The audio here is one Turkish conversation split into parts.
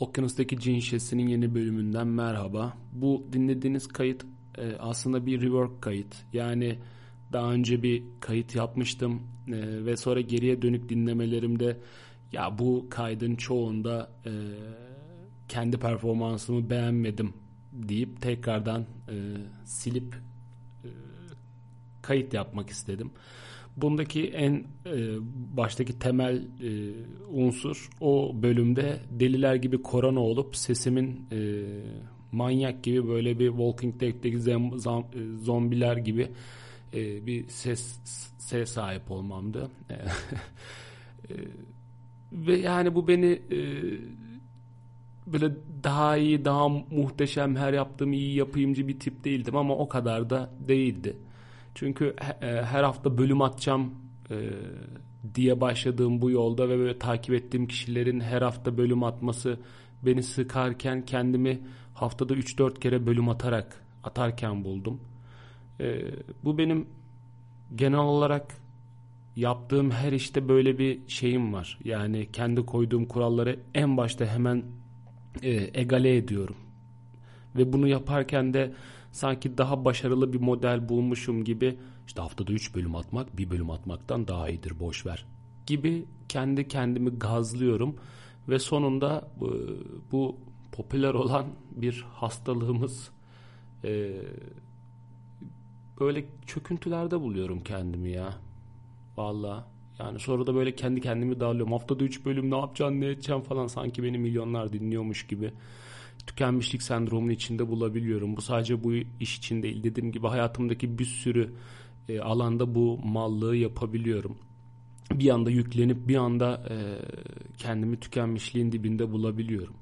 Okyanustaki Cin Şişesi'nin yeni bölümünden merhaba. Bu dinlediğiniz kayıt e, aslında bir rework kayıt. Yani daha önce bir kayıt yapmıştım e, ve sonra geriye dönük dinlemelerimde ya bu kaydın çoğunda e, kendi performansımı beğenmedim deyip tekrardan e, silip e, kayıt yapmak istedim. Bundaki en e, baştaki temel e, unsur o bölümde deliler gibi korona olup sesimin e, manyak gibi böyle bir Walking Dead'deki zem, zam, e, zombiler gibi e, bir ses ses sahip olmamdı. e, ve yani bu beni e, böyle daha iyi, daha muhteşem, her yaptığım iyi yapayımcı bir tip değildim ama o kadar da değildi. Çünkü e, her hafta bölüm atacağım e, diye başladığım bu yolda ve böyle takip ettiğim kişilerin her hafta bölüm atması beni sıkarken kendimi haftada 3-4 kere bölüm atarak atarken buldum. E, bu benim genel olarak yaptığım her işte böyle bir şeyim var. Yani kendi koyduğum kuralları en başta hemen egale ediyorum. Ve bunu yaparken de sanki daha başarılı bir model bulmuşum gibi işte haftada 3 bölüm atmak bir bölüm atmaktan daha iyidir boş ver. gibi kendi kendimi gazlıyorum ve sonunda bu, bu popüler olan bir hastalığımız e, böyle çöküntülerde buluyorum kendimi ya. Valla yani sonra da böyle kendi kendimi dağılıyorum haftada 3 bölüm ne yapacaksın ne edeceksin? falan sanki beni milyonlar dinliyormuş gibi tükenmişlik sendromunun içinde bulabiliyorum. Bu sadece bu iş için değil. Dediğim gibi hayatımdaki bir sürü e, alanda bu mallığı yapabiliyorum. Bir anda yüklenip bir anda e, kendimi tükenmişliğin dibinde bulabiliyorum.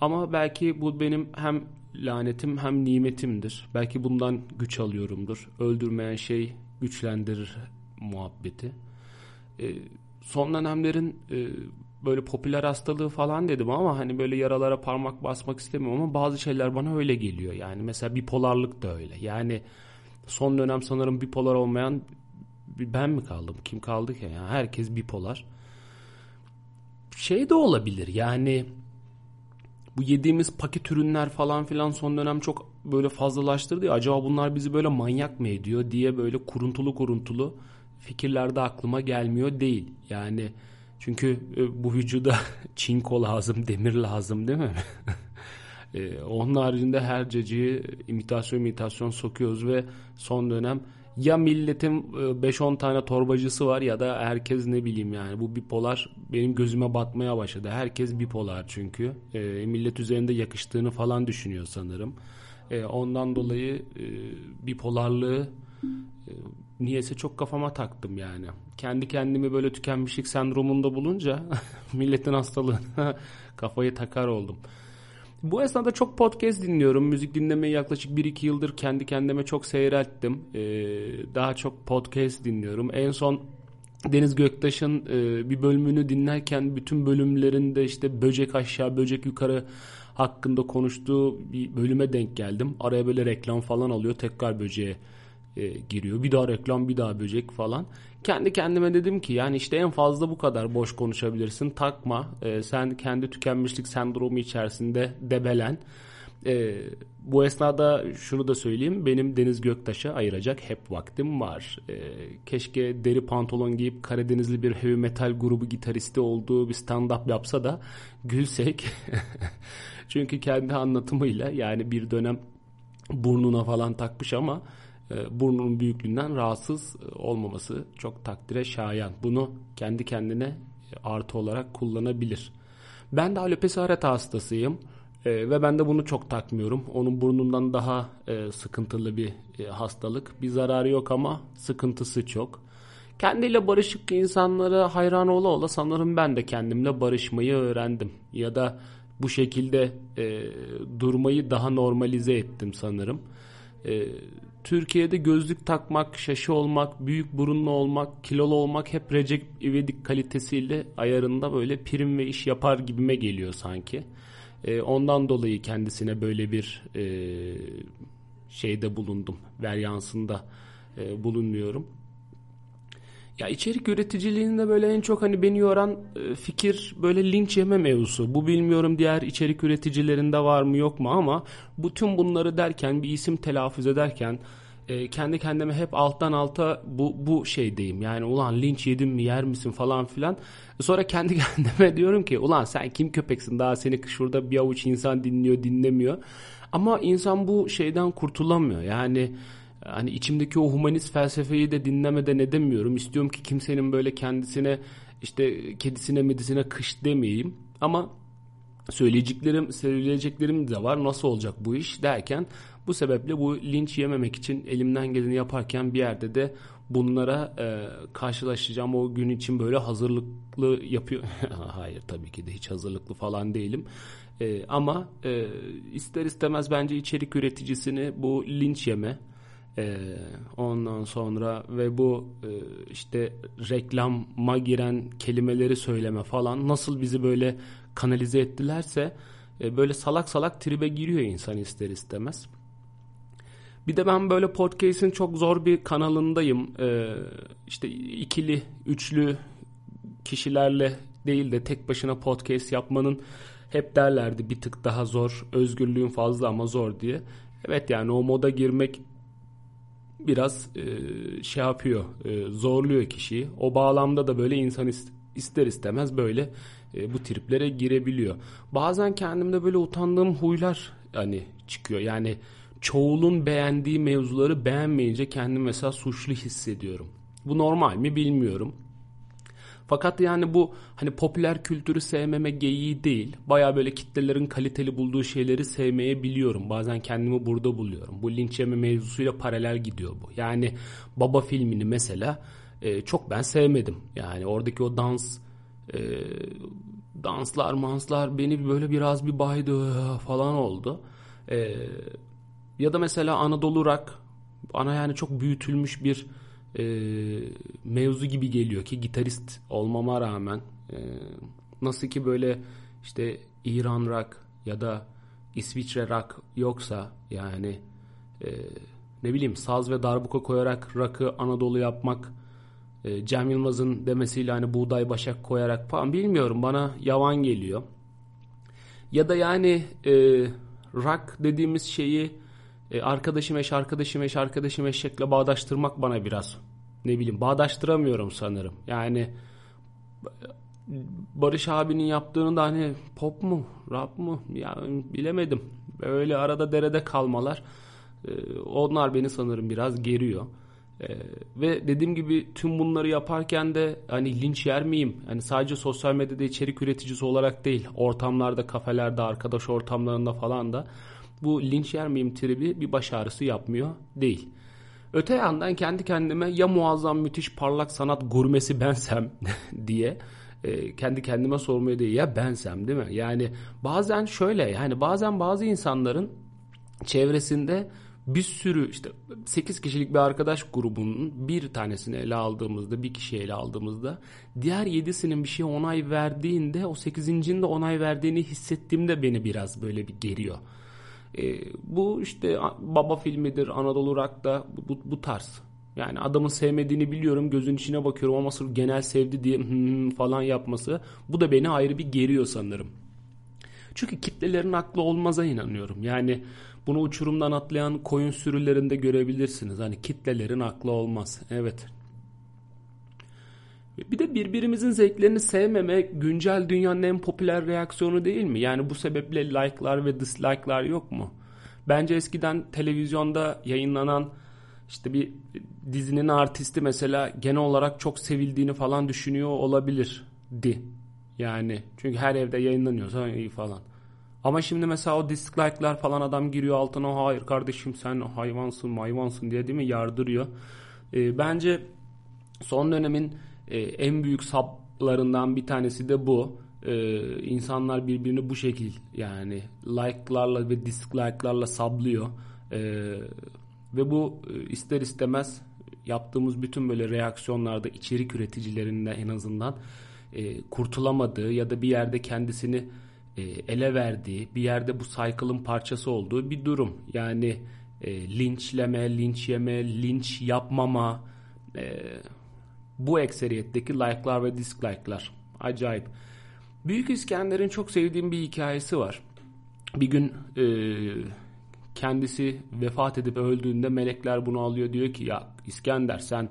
Ama belki bu benim hem lanetim hem nimetimdir. Belki bundan güç alıyorumdur. Öldürmeyen şey güçlendirir muhabbeti. E, son dönemlerin böyle popüler hastalığı falan dedim ama hani böyle yaralara parmak basmak istemiyorum ama bazı şeyler bana öyle geliyor. Yani mesela bipolarlık da öyle. Yani son dönem sanırım bipolar olmayan ben mi kaldım? Kim kaldı ki? Yani herkes bipolar. Şey de olabilir yani bu yediğimiz paket ürünler falan filan son dönem çok böyle fazlalaştırdı ya acaba bunlar bizi böyle manyak mı ediyor diye böyle kuruntulu kuruntulu fikirler de aklıma gelmiyor değil. Yani çünkü e, bu vücuda çinko lazım, demir lazım değil mi? e, onun haricinde her cacığı imitasyon imitasyon sokuyoruz ve son dönem ya milletin 5-10 e, tane torbacısı var ya da herkes ne bileyim yani bu bipolar benim gözüme batmaya başladı. Herkes bipolar çünkü. E, millet üzerinde yakıştığını falan düşünüyor sanırım. E, ondan dolayı e, bipolarlığı e, niyeyse çok kafama taktım yani. Kendi kendimi böyle tükenmişlik sendromunda bulunca milletin hastalığına kafayı takar oldum. Bu esnada çok podcast dinliyorum. Müzik dinlemeyi yaklaşık 1-2 yıldır kendi kendime çok seyrelttim. Ee, daha çok podcast dinliyorum. En son Deniz Göktaş'ın e, bir bölümünü dinlerken bütün bölümlerinde işte böcek aşağı böcek yukarı hakkında konuştuğu bir bölüme denk geldim. Araya böyle reklam falan alıyor tekrar böceğe e, giriyor. Bir daha reklam bir daha böcek falan. Kendi kendime dedim ki yani işte en fazla bu kadar boş konuşabilirsin. Takma. E, sen kendi tükenmişlik sendromu içerisinde debelen. E, bu esnada şunu da söyleyeyim. Benim Deniz Göktaş'a ayıracak hep vaktim var. E, keşke deri pantolon giyip Karadenizli bir heavy metal grubu gitaristi olduğu bir stand-up yapsa da gülsek. Çünkü kendi anlatımıyla yani bir dönem burnuna falan takmış ama burnunun büyüklüğünden rahatsız e, olmaması çok takdire şayan. Bunu kendi kendine e, artı olarak kullanabilir. Ben de areata hastasıyım ve ben de bunu çok takmıyorum. Onun burnundan daha sıkıntılı bir hastalık. Bir zararı yok ama sıkıntısı çok. Kendiyle barışık insanlara hayran ola ola sanırım ben de kendimle barışmayı öğrendim. Ya da bu şekilde e, durmayı daha normalize ettim sanırım. E, Türkiye'de gözlük takmak, şaşı olmak, büyük burunlu olmak, kilolu olmak hep Recep İvedik kalitesiyle ayarında böyle prim ve iş yapar gibime geliyor sanki. E, ondan dolayı kendisine böyle bir e, şeyde bulundum. Veryansında e, bulunmuyorum. Ya içerik üreticiliğinde böyle en çok hani beni yoran e, fikir böyle linç yeme mevzusu. Bu bilmiyorum diğer içerik üreticilerinde var mı yok mu ama bu tüm bunları derken bir isim telaffuz ederken e, kendi kendime hep alttan alta bu bu şeydeyim. Yani ulan linç yedim mi yer misin falan filan. Sonra kendi kendime diyorum ki ulan sen kim köpeksin daha seni şurada bir avuç insan dinliyor dinlemiyor. Ama insan bu şeyden kurtulamıyor. Yani hani içimdeki o humanist felsefeyi de dinlemeden edemiyorum. İstiyorum ki kimsenin böyle kendisine işte kedisine medisine kış demeyeyim. Ama söyleyeceklerim söyleyeceklerim de var. Nasıl olacak bu iş derken bu sebeple bu linç yememek için elimden geleni yaparken bir yerde de bunlara e, karşılaşacağım o gün için böyle hazırlıklı yapıyor. Hayır tabii ki de hiç hazırlıklı falan değilim. E, ama e, ister istemez bence içerik üreticisini bu linç yeme e, ondan sonra ve bu e, işte reklama giren kelimeleri söyleme falan nasıl bizi böyle kanalize ettilerse e, böyle salak salak tribe giriyor insan ister istemez. Bir de ben böyle podcast'in çok zor bir kanalındayım. Ee, işte ikili, üçlü kişilerle değil de tek başına podcast yapmanın hep derlerdi bir tık daha zor, özgürlüğün fazla ama zor diye. Evet yani o moda girmek biraz e, şey yapıyor, e, zorluyor kişiyi. O bağlamda da böyle insan ister istemez böyle e, bu triplere girebiliyor. Bazen kendimde böyle utandığım huylar hani çıkıyor. Yani çoğulun beğendiği mevzuları beğenmeyince kendimi mesela suçlu hissediyorum. Bu normal mi bilmiyorum. Fakat yani bu hani popüler kültürü sevmeme geyiği değil. Baya böyle kitlelerin kaliteli bulduğu şeyleri sevmeye biliyorum. Bazen kendimi burada buluyorum. Bu linç yeme mevzusuyla paralel gidiyor bu. Yani Baba filmini mesela e, çok ben sevmedim. Yani oradaki o dans e, danslar manslar beni böyle biraz bir baydı falan oldu. E, ya da mesela Anadolu Rock bana yani çok büyütülmüş bir e, mevzu gibi geliyor ki gitarist olmama rağmen e, nasıl ki böyle işte İran rock ya da İsviçre rock yoksa yani e, ne bileyim saz ve darbuka koyarak rock'ı Anadolu yapmak e, Cem Yılmaz'ın demesiyle hani buğday başak koyarak falan bilmiyorum bana yavan geliyor. Ya da yani e, rock dediğimiz şeyi e, arkadaşım eş, arkadaşım eş, arkadaşım eşekle bağdaştırmak bana biraz ne bileyim bağdaştıramıyorum sanırım. Yani Barış abinin yaptığını da hani pop mu, rap mı yani bilemedim. Böyle arada derede kalmalar. E, onlar beni sanırım biraz geriyor. Ee, ve dediğim gibi tüm bunları yaparken de hani linç yer miyim? Hani sadece sosyal medyada içerik üreticisi olarak değil, ortamlarda, kafelerde, arkadaş ortamlarında falan da bu linç yer miyim tribi bir baş ağrısı yapmıyor değil. Öte yandan kendi kendime ya muazzam müthiş parlak sanat gurmesi bensem diye e, kendi kendime sormaya değil ya bensem değil mi? Yani bazen şöyle yani bazen bazı insanların çevresinde bir sürü işte 8 kişilik bir arkadaş grubunun bir tanesini ele aldığımızda bir kişi ele aldığımızda diğer 7'sinin bir şeye onay verdiğinde o 8.'nin de onay verdiğini hissettiğimde beni biraz böyle bir geriyor. E, bu işte baba filmidir, Anadolu Rock'ta bu, bu, tarz. Yani adamın sevmediğini biliyorum, gözün içine bakıyorum ama sırf genel sevdi diye falan yapması bu da beni ayrı bir geriyor sanırım. Çünkü kitlelerin aklı olmaza inanıyorum. Yani bunu uçurumdan atlayan koyun sürülerinde görebilirsiniz. Hani kitlelerin aklı olmaz. Evet bir de birbirimizin zevklerini sevmeme güncel dünyanın en popüler reaksiyonu değil mi? Yani bu sebeple like'lar ve dislike'lar yok mu? Bence eskiden televizyonda yayınlanan işte bir dizinin artisti mesela genel olarak çok sevildiğini falan düşünüyor olabilirdi. Yani çünkü her evde yayınlanıyorsa iyi falan. Ama şimdi mesela o dislike'lar falan adam giriyor altına hayır kardeşim sen hayvansın hayvansın diye değil mi yardırıyor. Ee, bence son dönemin e, en büyük saplarından bir tanesi de bu. E, insanlar birbirini bu şekil yani like'larla ve dislike'larla sablıyor. E, ve bu e, ister istemez yaptığımız bütün böyle reaksiyonlarda içerik üreticilerinde en azından e, kurtulamadığı ya da bir yerde kendisini e, ele verdiği, bir yerde bu cycle'ın parçası olduğu bir durum. Yani e, linçleme, linç yeme, linç yapmama, e, Bu ekseriyetteki like'lar ve dislike'lar. Acayip. Büyük İskender'in çok sevdiğim bir hikayesi var. Bir gün e, kendisi vefat edip öldüğünde melekler bunu alıyor diyor ki ya İskender sen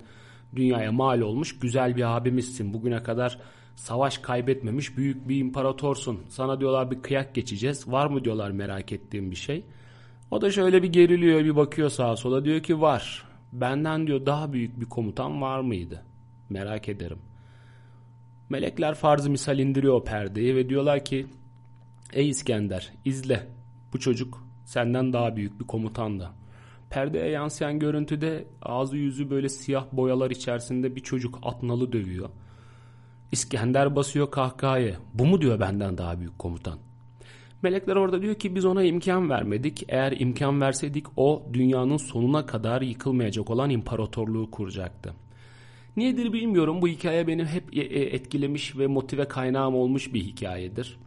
dünyaya mal olmuş güzel bir abimizsin. Bugüne kadar savaş kaybetmemiş büyük bir imparatorsun. Sana diyorlar bir kıyak geçeceğiz. Var mı diyorlar merak ettiğim bir şey. O da şöyle bir geriliyor bir bakıyor sağa sola diyor ki var. Benden diyor daha büyük bir komutan var mıydı? Merak ederim. Melekler farzı misal indiriyor perdeyi ve diyorlar ki Ey İskender izle bu çocuk senden daha büyük bir komutan da. Perdeye yansıyan görüntüde ağzı yüzü böyle siyah boyalar içerisinde bir çocuk atnalı dövüyor. İskender basıyor kahkahaya. Bu mu diyor benden daha büyük komutan. Melekler orada diyor ki biz ona imkan vermedik. Eğer imkan verseydik o dünyanın sonuna kadar yıkılmayacak olan imparatorluğu kuracaktı. Niyedir bilmiyorum bu hikaye beni hep e, e, etkilemiş ve motive kaynağım olmuş bir hikayedir.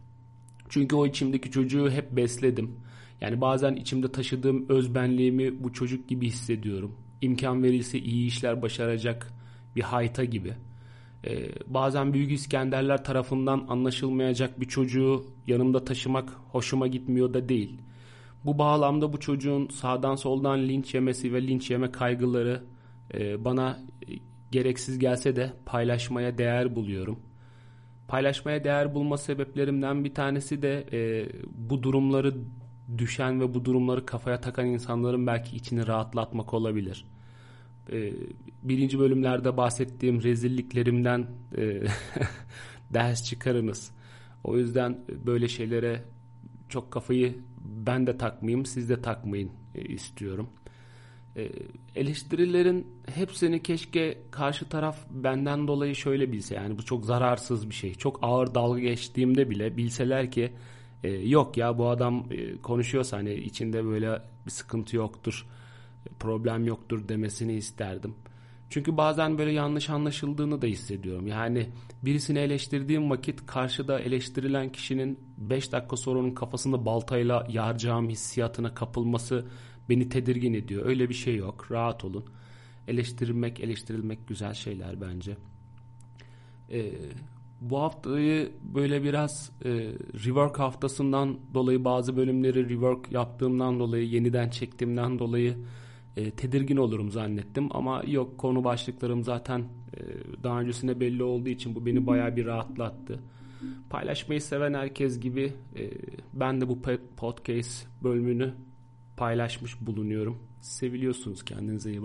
Çünkü o içimdeki çocuğu hep besledim. Yani bazen içimde taşıdığım özbenliğimi bu çocuk gibi hissediyorum. İmkan verilse iyi işler başaracak bir hayta gibi. Ee, bazen Büyük İskenderler tarafından anlaşılmayacak bir çocuğu yanımda taşımak hoşuma gitmiyor da değil. Bu bağlamda bu çocuğun sağdan soldan linç yemesi ve linç yeme kaygıları e, bana gereksiz gelse de paylaşmaya değer buluyorum. Paylaşmaya değer bulma sebeplerimden bir tanesi de e, bu durumları düşen ve bu durumları kafaya takan insanların belki içini rahatlatmak olabilir. E, birinci bölümlerde bahsettiğim rezilliklerimden e, ders çıkarınız. O yüzden böyle şeylere çok kafayı ben de takmayayım, siz de takmayın e, istiyorum. E, eleştirilerin hepsini keşke karşı taraf benden dolayı şöyle bilse yani bu çok zararsız bir şey. Çok ağır dalga geçtiğimde bile bilseler ki e, yok ya bu adam e, konuşuyorsa hani içinde böyle bir sıkıntı yoktur, problem yoktur demesini isterdim. Çünkü bazen böyle yanlış anlaşıldığını da hissediyorum. Yani birisini eleştirdiğim vakit karşıda eleştirilen kişinin 5 dakika sonra onun kafasında baltayla yaracağım hissiyatına kapılması beni tedirgin ediyor. Öyle bir şey yok. Rahat olun. Eleştirilmek, eleştirilmek güzel şeyler bence. Ee, bu haftayı böyle biraz e, rework haftasından dolayı bazı bölümleri rework yaptığımdan dolayı yeniden çektiğimden dolayı e, tedirgin olurum zannettim ama yok konu başlıklarım zaten e, daha öncesinde belli olduğu için bu beni baya bir rahatlattı. Paylaşmayı seven herkes gibi e, ben de bu podcast bölümünü paylaşmış bulunuyorum. Seviliyorsunuz kendinize iyi